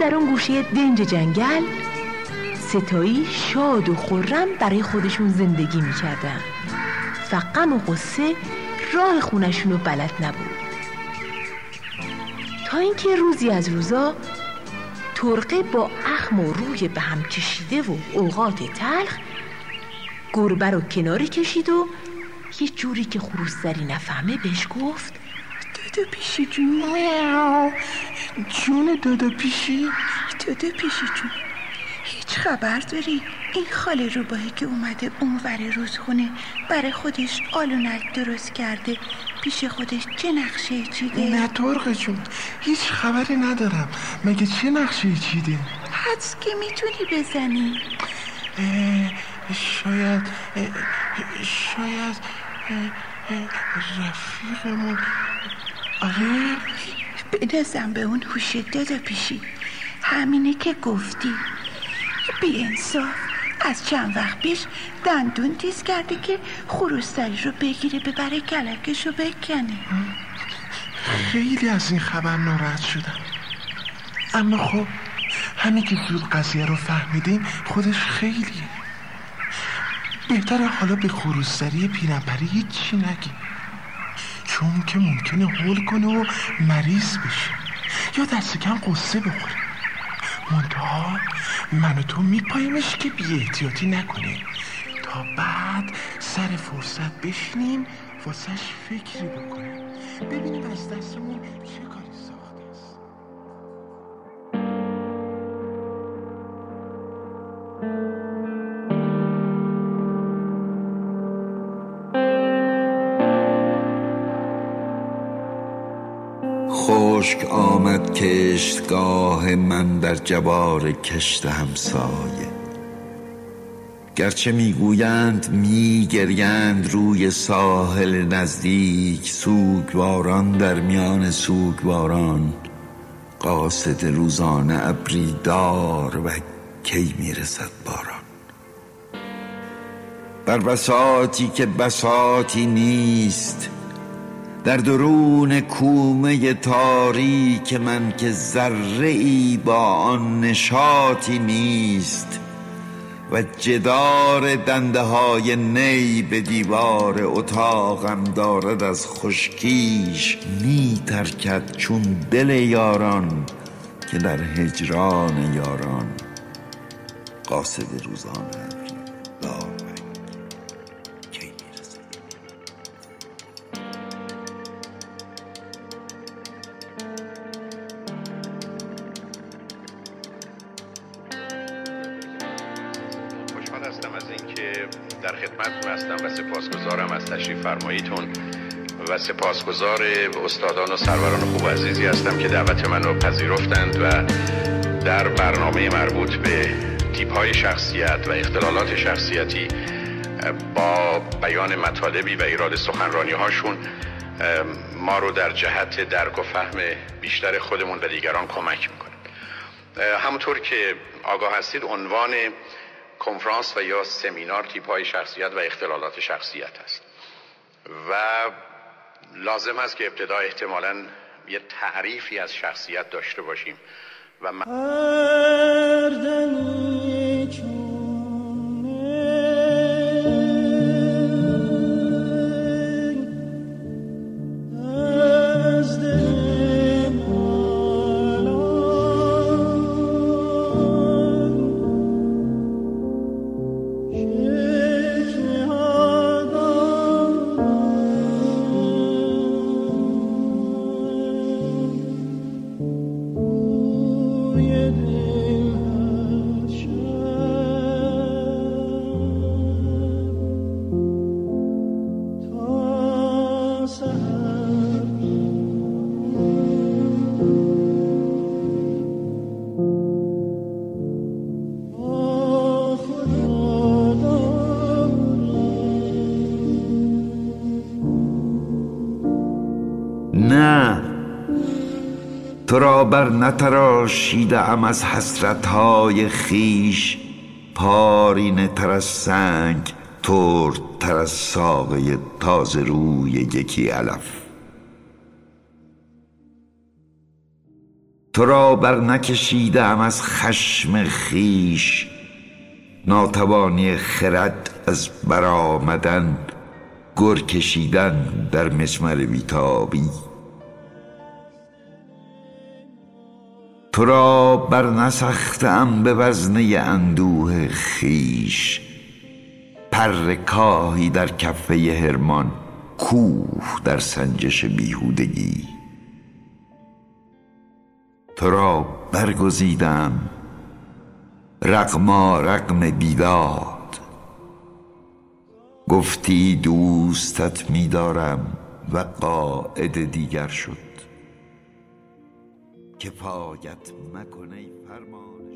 در اون گوشه دنج جنگل ستایی شاد و خورم برای خودشون زندگی می‌کردن. و غم و قصه راه خونشون رو بلد نبود. تا اینکه روزی از روزا ترقه با اخم و روی به هم کشیده و اوقات تلخ گربه رو کناری کشید و یه جوری که خروستری نفهمه بهش گفت دادا پیشی جون. جون دادا پیشی. دادا پیشی جون. هیچ خبر داری؟ این خاله روباهی که اومده اونور رودخونه برای خودش آلونک درست کرده. پیش خودش چه نقشه چیده؟ نه ترقه جون. هیچ خبری ندارم. مگه چه نقشه چیده؟ حدس که می‌تونی بزنی. شاید شاید رفیقمون آره بنازم به اون هوش دادا پیشی. همینه که گفتی. بی از چند وقت پیش دندون تیز کرده که خروستری رو بگیره ببره کلکش رو بکنه. خیلی از این خبر ناراحت شدم. اما خب همین که زود قضیه رو فهمیدیم خودش خیلیه. بهتره حالا به خروستری پیرنپری هیچی نگیم چون که ممکنه هول کنه و مریض بشه. یا دست کم قصه بخوره. منتها من و تو میپایمش که بی احتیاطی نکنه. تا بعد سر فرصت بشینیم واسش فکری بکنیم. ببینیم از دستمون چه کاری خشک آمد کشتگاه من در جوار کشت همسایه. گرچه می‌گویند میگریند روی ساحل نزدیک سوگواران در میان سوگواران قاصد روزانه ابری دار و کی می‌رسد باران. بر بساتی که بساتی نیست در درون کومه تاریک من که ذره ای با آن نشاطی نیست و جدار دنده های نی به دیوار اتاقم دارد از خشکیش می ترکد چون دل یاران که در هجران یاران قاصد روزانه. اینکه در خدمتتون هستم و سپاسگزارم از تشریف فرماییتون و سپاسگزار استادان و سروران خوب عزیزی هستم که دعوت منو پذیرفتند و در برنامه مربوط به تیپ های شخصیت و اختلالات شخصیتی با بیان مطالبی و ایراد سخنرانی هاشون ما رو در جهت درک و فهم بیشتر خودمون و دیگران کمک می‌کنه. همونطور که آگاه هستید عنوان کنفرانس و یا سمینار تیپ های شخصیت و اختلالات شخصیت است. و لازم است که ابتدا احتمالا یه تعریفی از شخصیت داشته باشیم و من... بر نتراشیده ام از حسرتهای خیش پارینه تر از سنگ ترد تر از ساقه تازه روی یکی علف. تو را بر نکشیدم از خشم خیش ناتوانی خرد از برآمدن گر کشیدن در مسمر بیتابی. تو را بر نسختم به وزنه اندوه خیش. پر کاهی در کفه هرمان کوه در سنجش بیهودگی. تو را برگزیدم رقما رقم بیداد. گفتی دوستت میدارم و قاعد دیگر شد. که پایت مکنه فرمان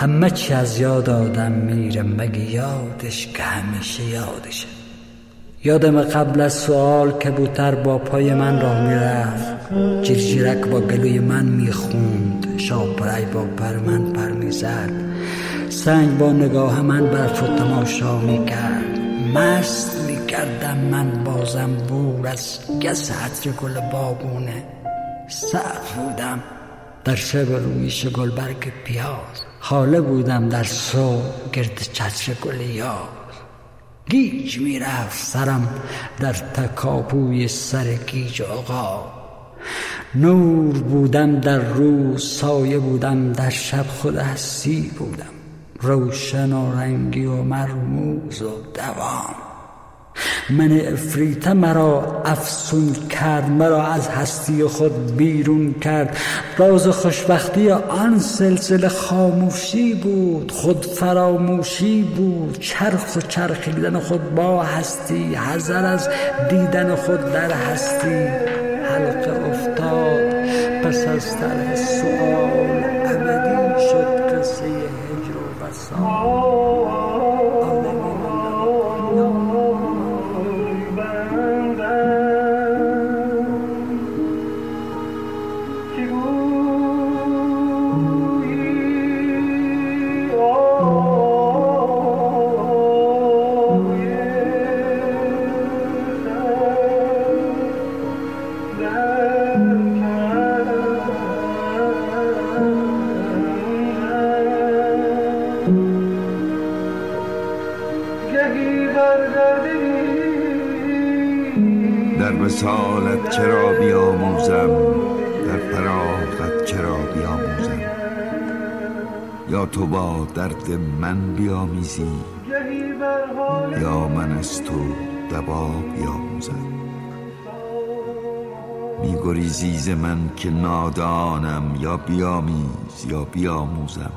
همه چی از یاد آدم میره مگه یادش که همیشه یادشه؟ یادم قبل از سوال کبوتر با پای من راه می‌رفت جیرجیرک با گلوی من می‌خوند شاپرای با پر من پر می‌زد. سنگ با نگاه من برف و تماشا می‌کرد. مست می‌کردم من بازم بور از گس حتر گل باغونه سخت بودم. در شب رویش گلبرگ پیاز. حاله بودم در سو گرد چتر گل یار. گیج می‌رفت سرم در تکاپوی سر گیج آقا. نور بودم در روز سایه بودم در شب خود هستی بودم. روشن و رنگی و مرموز و دوام. من افریته مرا افسون کرد مرا از هستی خود بیرون کرد. راز خوشبختی آن سلسله خاموشی بود خود فراموشی بود. چرخ و چرخیدن خود با هستی حذر از دیدن خود در هستی. حلقه افتاد پس از طرح سؤال ابدی شد قصه هجر و وصال. چرا بیاموزم؟ در فراغت چرا بیاموزم؟ یا تو با درد من بیامیزی؟ یا من از تو دبا بیاموزم؟ میگریزی ز من که نادانم یا بیامیز یا بیاموزم؟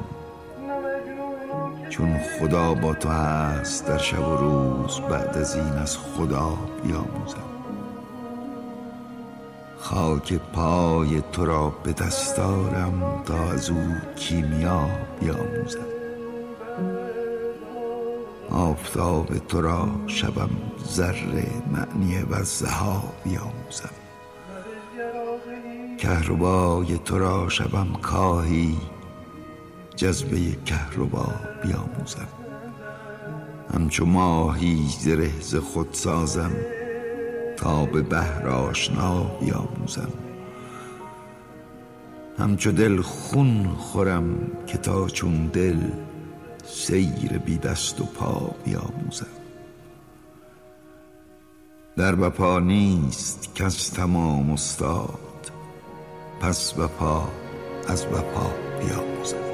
چون خدا با تو هست در شب و روز بعد از این از خدا بیاموزم. خاک پای تو را به دستارم تا از او کیمیا بیاموزم. آفتاب تو را شبم ذره معنی و زها بیاموزم. کهربای تو را شبم کاهی جذبه کهربا بیاموزم. همچو ماهی زره ز خود سازم تا به بحر آشنا بیاموزم. همچو دل خون خورم که تا چون دل سیر بی دست و پا بیاموزم. در وفا نیست کس تمام استاد پس وفا از وفا بیاموزم.